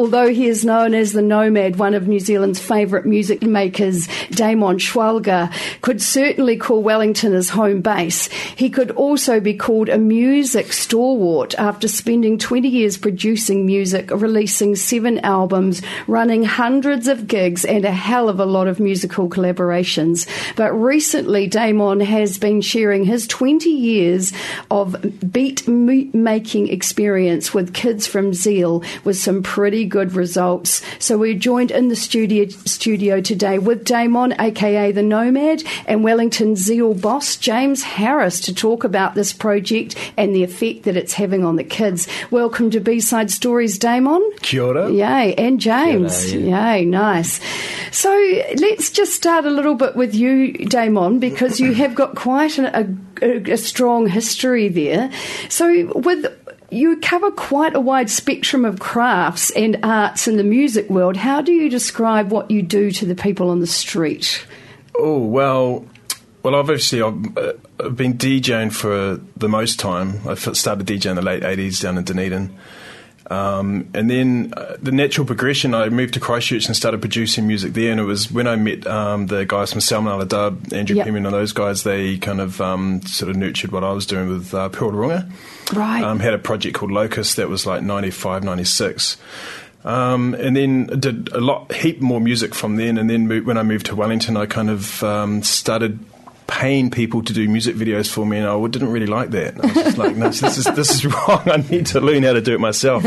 although he is known as the Nomad, one of New Zealand's favourite music makers, Damon Schwalger, could certainly call Wellington his home base. He could also be called a music stalwart after spending 20 years producing music, releasing seven albums, running hundreds of gigs, and a hell of a lot of musical collaborations. But recently, Damon has been sharing his 20 years of beat making experience with kids from Zeal with some pretty good results. So we're joined in the studio, studio today with Damon, aka the Nomad, and Wellington Zeal boss James Harris to talk about this project and the effect that it's having on the kids. Welcome to B Side Stories, Damon. Kia ora. Yay, and James. Yay, nice. So let's just start a little bit with you, Damon, because you have got quite a, a, a strong history there. So with you cover quite a wide spectrum of crafts and arts in the music world. How do you describe what you do to the people on the street? Oh well, well obviously I've, uh, I've been DJing for the most time. I started DJing in the late '80s down in Dunedin. Um, and then uh, the natural progression, I moved to Christchurch and started producing music there. And it was when I met um, the guys from Salmonella Dub, Andrew yep. and those guys, they kind of um, sort of nurtured what I was doing with uh, Pearl Runga. Right. Um, had a project called Locust that was like 95, 96. Um, and then did a lot, heap more music from then. And then when I moved to Wellington, I kind of um, started paying people to do music videos for me, and I didn't really like that. I was just like, no, this is this is wrong. I need to learn how to do it myself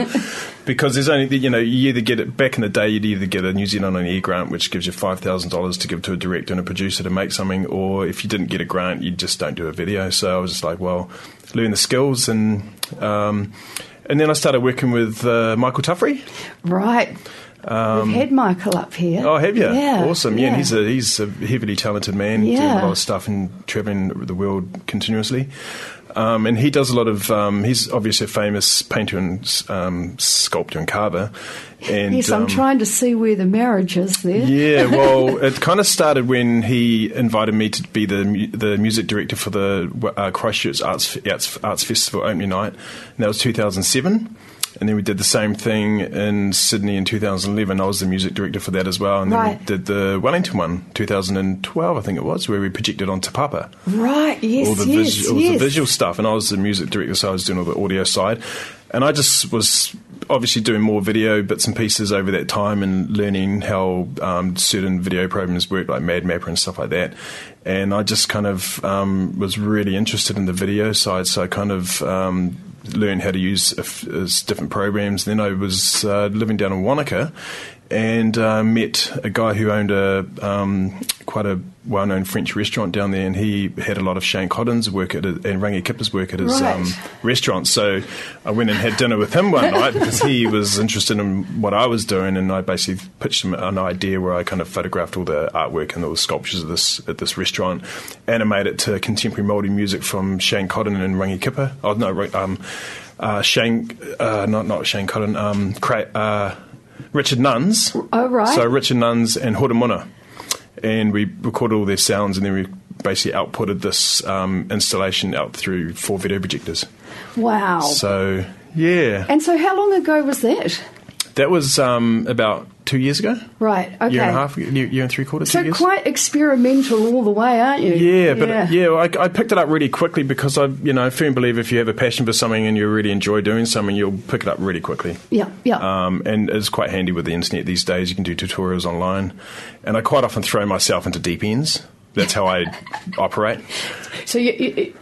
because there's only you know you either get it back in the day you'd either get a New Zealand on Air grant which gives you five thousand dollars to give to a director and a producer to make something, or if you didn't get a grant, you just don't do a video. So I was just like, well, learn the skills and. Um, and then I started working with uh, Michael Tuffery. Right. Um, We've had Michael up here. Oh, have you? Yeah, awesome. Yeah, yeah. he's a he's a heavily talented man. Yeah. doing a lot of stuff and traveling the world continuously. Um, and he does a lot of. Um, he's obviously a famous painter and um, sculptor and carver. And, yes, I'm um, trying to see where the marriage is there. Yeah, well, it kind of started when he invited me to be the the music director for the uh, Christchurch Arts, Arts Arts Festival opening night, and that was 2007 and then we did the same thing in Sydney in 2011. I was the music director for that as well, and then right. we did the Wellington one, 2012, I think it was, where we projected on Te Papa. Right. Yes. All the, yes, vis- all yes. the visual stuff, and I was the music director, so I was doing all the audio side, and I just was obviously doing more video bits and pieces over that time and learning how um, certain video programs work, like MadMapper and stuff like that. And I just kind of um, was really interested in the video side, so I kind of um, learn how to use different programs. Then I was uh, living down in Wanaka and uh, met a guy who owned a um, quite a well-known French restaurant down there, and he had a lot of Shane Cotton's work at and Rangi Kipa's work at his right. um, restaurant. So I went and had dinner with him one night because he was interested in what I was doing, and I basically pitched him an idea where I kind of photographed all the artwork and all the sculptures of this at this restaurant, animated to contemporary Māori music from Shane Cotton and Rangi Kipa. Oh no, um, uh, Shane, uh, not not Shane Cotton, um, Cra- uh, Richard Nunns. Oh, right. So Richard Nunns and Horomona. And we recorded all their sounds and then we basically outputted this um, installation out through four video projectors. Wow. So, yeah. And so how long ago was that? That was um, about two years ago. Right. Okay. Year and a half, year, year and three quarters. So quite experimental all the way, aren't you? Yeah, but yeah, yeah I, I, picked it up really quickly because I, you know, firm believe if you have a passion for something and you really enjoy doing something, you'll pick it up really quickly. Yeah, yeah. Um, and it's quite handy with the internet these days. You can do tutorials online, and I quite often throw myself into deep ends. That's how I operate. So you, you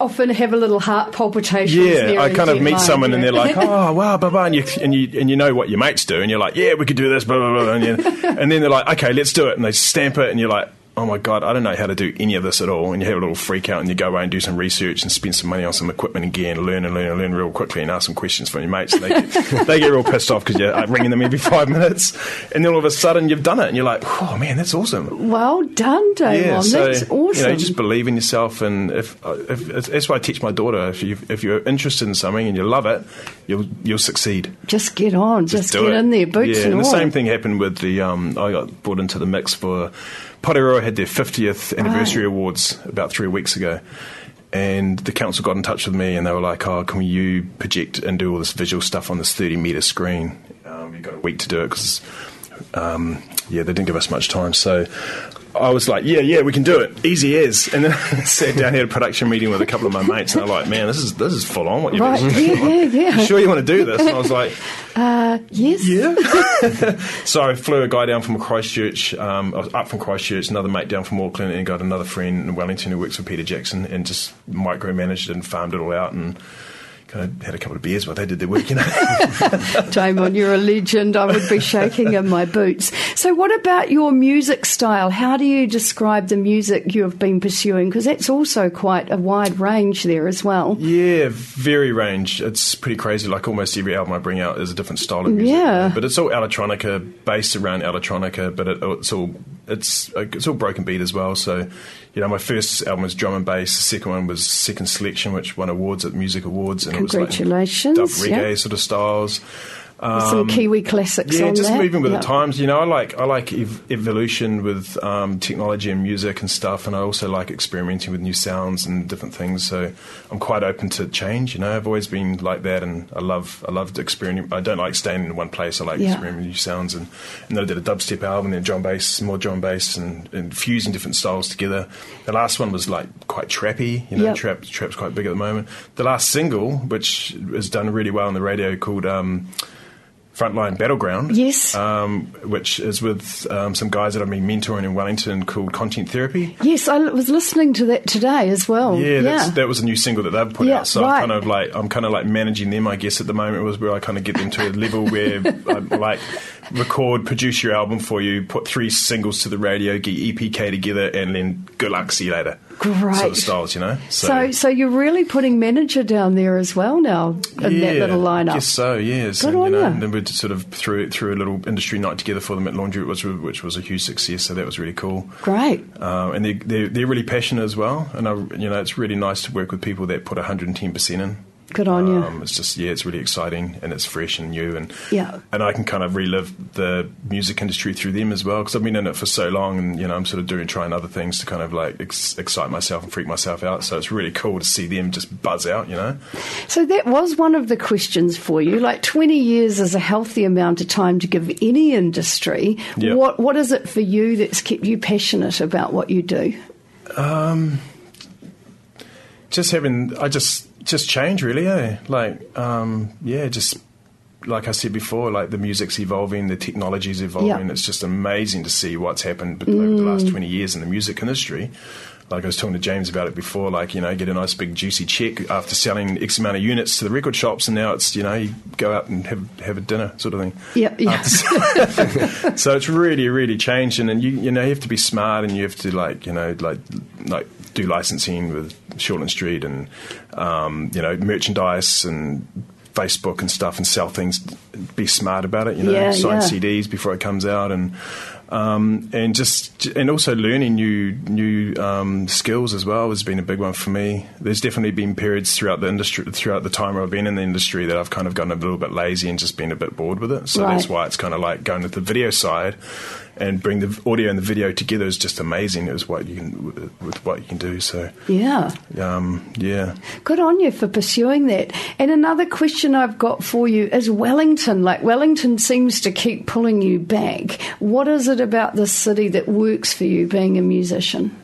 often have a little heart palpitation. Yeah, I kind of meet someone and they're like, "Oh, wow, blah blah," and you and you and you know what your mates do, and you're like, "Yeah, we could do this," blah blah blah, and, you, and then they're like, "Okay, let's do it," and they stamp it, and you're like, oh my god, I don't know how to do any of this at all, and you have a little freak out, and you go away and do some research and spend some money on some equipment and gear and learn and learn and learn real quickly and ask some questions from your mates. And they, get, they get real pissed off because you're uh, ringing them every five minutes, and then all of a sudden you've done it, and you're like, oh man, that's awesome. Well done, Dave. Yeah, so, that's awesome. You know, you just believe in yourself, and if, uh, if, if that's why I teach my daughter. If you if you're interested in something and you love it, you'll you'll succeed. Just get on, just, just get it. in there, boots yeah, and, and the same thing happened with the. Um, I got brought into the mix for Porirua had their 50th anniversary right. awards about three weeks ago. And the council got in touch with me and they were like, oh, can you project and do all this visual stuff on this 30 metre screen? Um, you got a week to do it because, um, yeah, they didn't give us much time. So I was like, yeah, yeah, we can do it. Easy as. And then I sat down here at a production meeting with a couple of my mates, and they're like, man, this is this is full on what you're Right, doing. yeah, yeah, yeah. You sure you want to do this? And I was like, Uh, yes. yeah. so I flew a guy down from Christchurch, um, I was up from Christchurch, another mate down from Auckland, and got another friend in Wellington who works for Peter Jackson, and just micromanaged it and farmed it all out and. Kind of had a couple of beers while they did their work, you know. Damon, you're a legend. I would be shaking in my boots. So, what about your music style? How do you describe the music you have been pursuing? Because that's also quite a wide range there as well. Yeah, very range. It's pretty crazy. Like almost every album I bring out is a different style of music. Yeah. but it's all electronica, based around electronica. But it, it's all it's it's all broken beat as well. So, you know, my first album was drum and bass. The second one was Second Selection, which won awards at Music Awards, and Congratulations, it was like dub reggae yeah. sort of styles. Some Kiwi classics Um, Yeah, just that. moving with the times. You know, I like I like ev- evolution with um, technology and music and stuff, and I also like experimenting with new sounds and different things. So I'm quite open to change. You know, I've always been like that, and I love I love experimenting. I don't like staying in one place. I like Yeah. experimenting with new sounds, and and then I did a dubstep album, then drum bass, more drum bass, and, and fusing different styles together. The last one was like quite trappy. You know, Yep. trap trap's quite big at the moment. The last single, which has done really well on the radio, called. Um, Frontline Battleground. Yes. Um, which is with um, some guys that I've been mentoring in Wellington called Content Therapy. Yes, I was listening to that today as well. Yeah, that's, that was a new single that they've put Yeah, out. So right. I'm kind of like I'm kind of like managing them. I guess at the moment was where I kind of get them to a level where I like record, produce your album for you, put three singles to the radio, get EPK together, and then good luck, see you later. Great. sort of styles, you know. So, so you're really putting manager down there as well now in that little I lineup. guess so, yes. Good and, on you know, and then we sort of threw threw a little industry night together for them at Laundry, which was, which was a huge success. So that was really cool. Great. Um, and they, they're, they're really passionate as well. And I, you know, it's really nice to work with people that put 110 percent in. Good on you. Um, it's just yeah, it's really exciting and it's fresh and new and Yeah. and I can kind of relive the music industry through them as well because I've been in it for so long and you know I'm sort of doing trying other things to kind of like ex- excite myself and freak myself out. So it's really cool to see them just buzz out, you know. So that was one of the questions for you. Like 20 years is a healthy amount of time to give any industry. Yeah. What What is it for you that's kept you passionate about what you do? Um, just having I just just change really, eh? Like um, yeah, just like I said before, like the music's evolving, the technology's evolving. Yeah. It's just amazing to see what's happened over the last twenty years in the music industry. Like I was talking to James about it before, like you know, get a nice big juicy check after selling X amount of units to the record shops, and now it's you know you go out and have have a dinner sort of thing. Yeah, yeah. so it's really really changed and, and you you know you have to be smart and you have to like you know like like do licensing with Shortland Street and um, you know merchandise and Facebook and stuff and sell things be smart about it you know Yeah, sign yeah. CDs before it comes out and um, and just and also learning new new um, skills as well has been a big one for me. There's definitely been periods throughout the industry, throughout the time I've been in the industry, that I've kind of gotten a little bit lazy and just been a bit bored with it. So that's why it's kind of like going to the video side and bring the audio and the video together is just amazing. Is what you can with what you can do. So Yeah. um, yeah. Good on you for pursuing that. And another question I've got for you is Wellington. Like, Wellington seems to keep pulling you back. What is it about this city that works for you being a musician?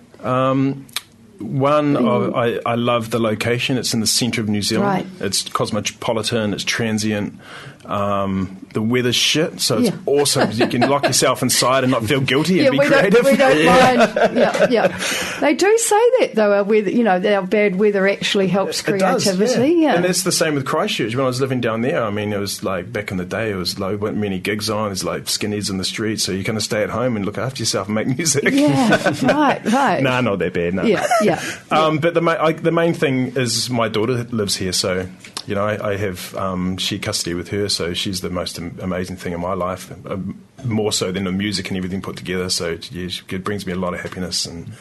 One, I, I love the location. It's in the centre of New Zealand. Right. It's cosmopolitan. It's transient. Um, the weather's shit, so it's Yeah. awesome. you can lock yourself inside and not feel guilty and yeah, be we creative. don't, we don't mind. Yeah, yeah. They do say that though. Our weather, you know, our bad weather actually helps It does, creativity. yeah. And it's the same with Christchurch. When I was living down there, I mean, it was like back in the day, it was like weren't many gigs on. There's like skinheads in the street, so you kind of stay at home and look after yourself and make music. yeah, right, right. nah, not that bad. No. Yeah, yeah. Um, but the ma- I, the main thing is my daughter lives here, so you know I, I have um, she custody with her, so she's the most am- amazing thing in my life, um, more so than the music and everything put together. So yeah, she- it brings me a lot of happiness and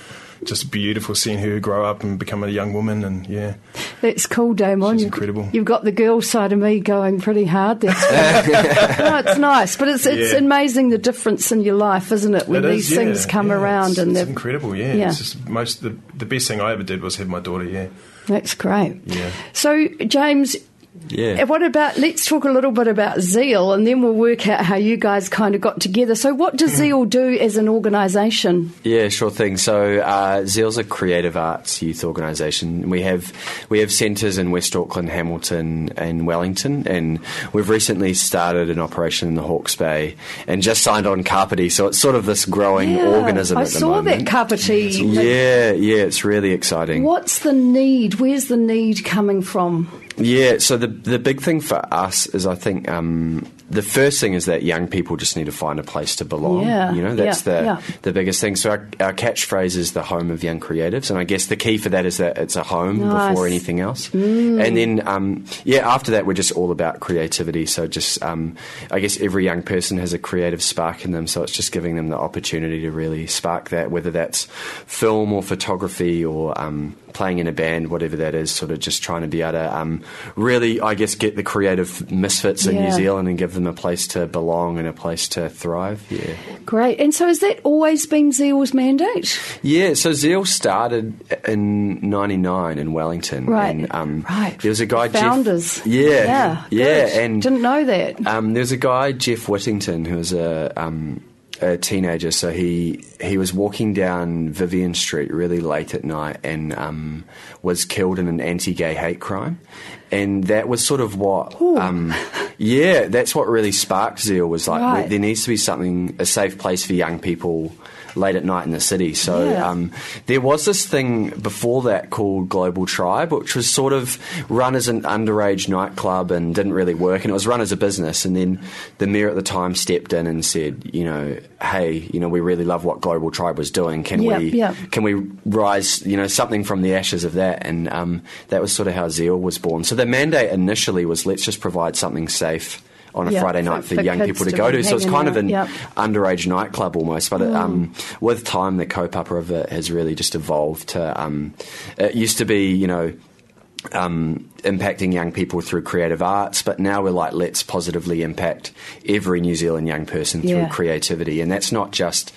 just beautiful seeing her grow up and become a young woman, and yeah, That's cool, Damon. She's You've- incredible. You've got the girl side of me going pretty hard there. no, it's nice, but it's it's Yeah. amazing the difference in your life, isn't it? When It these is, yeah, things come yeah, around it's, and it's they're incredible. Yeah, Yeah. It's just most the the best thing I ever did was have my daughter. Yeah, That's great. Yeah. So, James, Yeah. What about, let's talk a little bit about Zeal and then we'll work out how you guys kind of got together. So, what does Zeal do as an organisation? Yeah, sure thing. So uh, Zeal's a creative arts youth organisation. We have we have centres in West Auckland, Hamilton, and Wellington, and we've recently started an operation in the Hawke's Bay and just signed on Kapiti. So it's sort of this growing Yeah, organism I at the saw moment. that Kapiti. Yeah, yeah, it's really exciting. What's the need? Where's the need coming from? Yeah, so the the big thing for us is I think um, the first thing is that young people just need to find a place to belong. Yeah, you know, that's yeah, the yeah. the biggest thing. So our, our catchphrase is the home of young creatives, and I guess the key for that is that it's a home Nice. Mm. before anything else. And then um, yeah, after that we're just all about creativity. So just um, I guess every young person has a creative spark in them, so it's just giving them the opportunity to really spark that, whether that's film or photography or um, playing in a band, whatever that is, sort of just trying to be able to um, really, I guess, get the creative misfits in. New Zealand and give them a place to belong and a place to thrive. Yeah. Great. And so, has that always been Zeal's mandate? Yeah, so Zeal started in '99 in Wellington. Right. And, um, Right. There was a guy, Jeff- Founders. yeah, Yeah. yeah, good. and didn't know that. um, there's a guy, Jeff Whittington, who was a, um, a teenager. So he he was walking down Vivian Street really late at night and um, was killed in an anti-gay hate crime. And that was sort of what, um, yeah, that's what really sparked Zeal. Was like Right. there needs to be something, a safe place for young people late at night in the city. So Yeah. um, there was this thing before that called Global Tribe, which was sort of run as an underage nightclub and didn't really work. And it was run as a business. And then the mayor at the time stepped in and said, you know, hey, you know, we really love what Global Tribe was doing. Can Yeah, we yeah. can we rise, you know, something from the ashes of that? And um, that was sort of how Zeal was born. So the mandate initially was let's just provide something safe. On a Yeah, Friday night for, for young people to to go to, so it's kind of an yep. underage nightclub almost. But it, um, with time, the kaupapa of it has really just evolved to. Um, it used to be, you know. Um, impacting young people through creative arts, but now we're like, let's positively impact every New Zealand young person through Yeah. creativity, and that's not just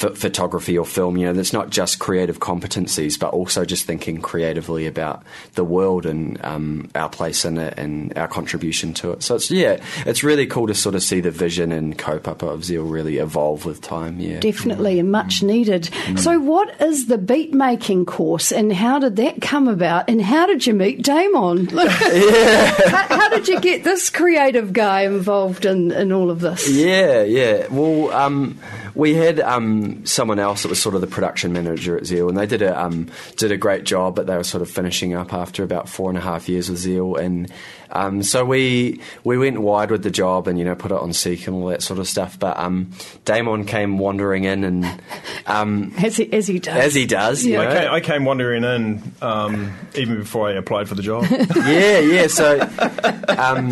ph- photography or film. You know, that's not just creative competencies, but also just thinking creatively about the world and um, our place in it and our contribution to it. So it's yeah, it's really cool to sort of see the vision and kaupapa of Zeal really evolve with time. Yeah. Definitely and much needed. Mm. So, what is the beat making course and how did that come about? And how did you meet Damon? how, how did you get this creative guy involved in, in all of this? Yeah, yeah. Well, um, we had um, someone else that was sort of the production manager at Zeal, and they did a um, did a great job, but they were sort of finishing up after about four and a half years with Zeal, and um, so we we went wide with the job and you know put it on Seek and all that sort of stuff. But um, Damon came wandering in, and um, As he, as he does. as he does, you Yeah. know, I came, I came wandering in um, even before I applied for the job. yeah, yeah. So, um,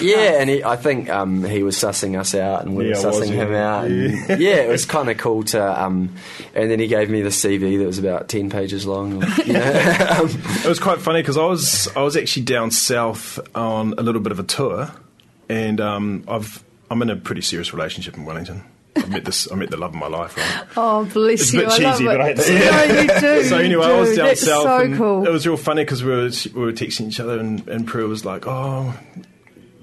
yeah, and he, I think um, he was sussing us out, and we Yeah, were was sussing him out. And, yeah, it was kind of cool to. Um, and then he gave me the CV that was about ten pages long. You know? um, It was quite funny because I was I was actually down south on a little bit of a tour, and um, I've I'm in a pretty serious relationship in Wellington. I met this I met the love of my life. Right? Oh, bless It's a you. bit I cheesy, love but I it. hate to say No, you do. So anyway, do. I was down That's south. so cool. It was real funny because we were we were texting each other, and, and Prue was like, "Oh,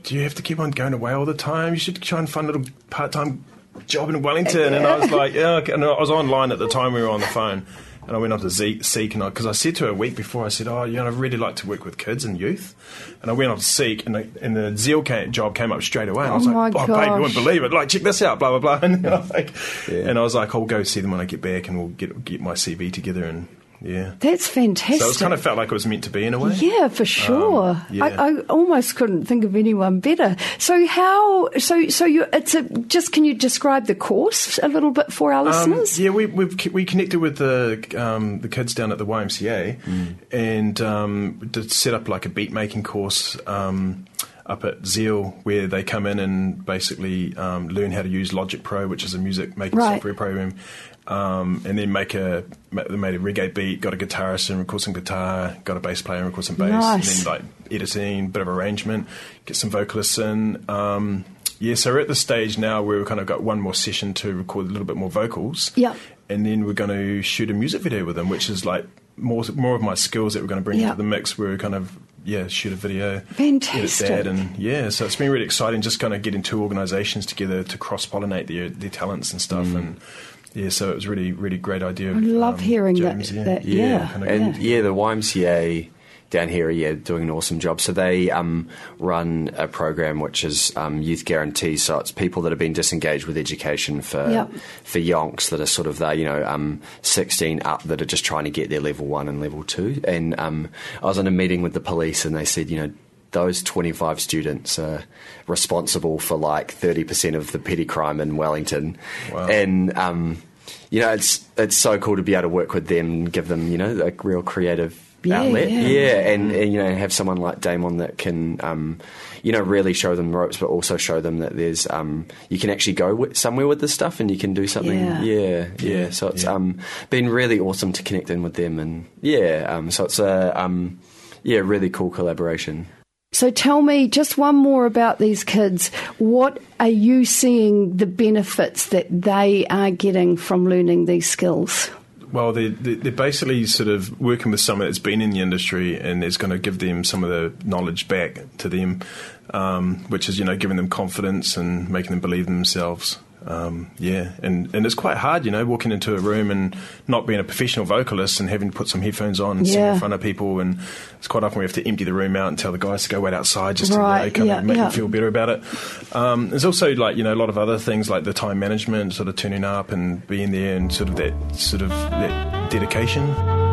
do you have to keep on going away all the time? You should try and find a little part time job in Wellington." And I was like, "Yeah." Okay. And I was online at the time we were on the phone. And I went up to Zeke, Seek, and I, because I, said to her a week before, I said, "Oh, you know, I'd really like to work with kids and youth." And I went up to Seek, and the, and the Zeal came, job came up straight away. And I was Oh like, my "Oh, babe, you gosh. wouldn't believe it! Like, check this out, blah blah blah." And, I was like, and I was like, "I'll go see them when I get back, and we'll get get my CV together." And yeah, That's fantastic. so it kind of felt like it was meant to be in a way. Yeah, for sure. Um, yeah. I, I almost couldn't think of anyone better. So how? So so you? It's a. Just can you describe the course a little bit for our Um, listeners? yeah, we we've, we connected with the um, the kids down at the YMCA, and um, to set up like a beat making course. Up at Zeal, where they come in and basically um, learn how to use Logic Pro, which is a music making Right. software program, um, and then make a they made a reggae beat, got a guitarist and record some guitar, got a bass player and record some bass, Nice. and then like editing, bit of arrangement, get some vocalists in. Um, yeah, so we're at the stage now where we've kind of got one more session to record a little bit more vocals. Yep. And then we're going to shoot a music video with them, which is like more more of my skills that we're going to bring Yeah. into the mix. We're kind of yeah shoot a video, Fantastic. edit that, and yeah. So it's been really exciting, just kind of getting two organisations together to cross pollinate their their talents and stuff, and yeah. So it was really really great idea. I love um, hearing James, that. yeah. that yeah. kinda and yeah. the YMCA down here are yeah, doing an awesome job. So they um, run a program which is um, youth guarantee. So it's people that have been disengaged with education for Yep. for yonks that are sort of there, you know, um, sixteen up that are just trying to get their level one and level two. And um, I was in a meeting with the police, and they said, you know. Those 25 students are responsible for like 30% of the petty crime in Wellington. Wow. And um, you know, it's it's so cool to be able to work with them and give them, you know, like real creative Yeah, outlet. yeah. and, and you know, have someone like Damon that can, um, you know, really show them the ropes, but also show them that there's, um, you can actually go with, somewhere with this stuff and you can do something. Yeah. Yeah, yeah. So it's Yeah. um, been really awesome to connect in with them, and yeah, um, so it's a um, yeah, really cool collaboration. So tell me just one more about these kids. What are you seeing the benefits that they are getting from learning these skills? Well, they, they, they're basically sort of working with someone that's been in the industry and is going to give them some of the knowledge back to them, um, which is, you know, giving them confidence and making them believe in themselves. Um, yeah, and, and it's quite hard, you know, walking into a room and not being a professional vocalist and having to put some headphones on and sing in front of people. And it's quite often we have to empty the room out and tell the guys to go wait outside just Right, to you know, kind yeah, of make yeah. them feel better about it. Um, there's also like you know a lot of other things like the time management, sort of turning up and being there, and sort of that sort of that dedication.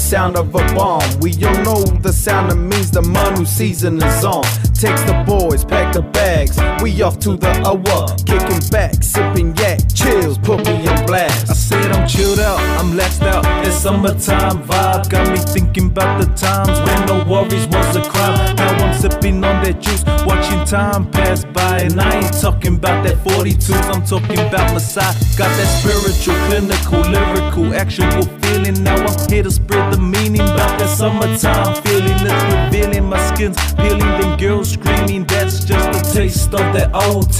Sound of a bomb. We all know the sound that means the man Manu season is on. Text the boys, pack the bags, we off to the hour. Kicking back, sipping yak, chills, me in blast. I said I'm chilled out, I'm laxed out. That summertime vibe got me thinking about the times when no worries was a crime. Now I'm sipping on that juice, watching time pass by. And I ain't talking about that 42s, I'm talking about Messiah. Got that spiritual, clinical, lyrical, actual feeling. Now I'm here to spread the meaning about that summertime feeling. It's revealing, my skin's peeling, them girls screaming. That's just a taste of that old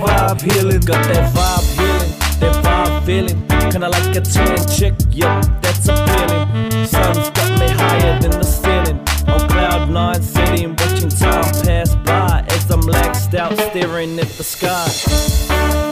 Vibe healing. Got that vibe healing, that vibe feeling. Kinda like a tan chick, yup, that's appealing. Sun's got me higher than the ceiling. On cloud nine, sitting, watching time pass by as I'm laxed out, staring at the sky.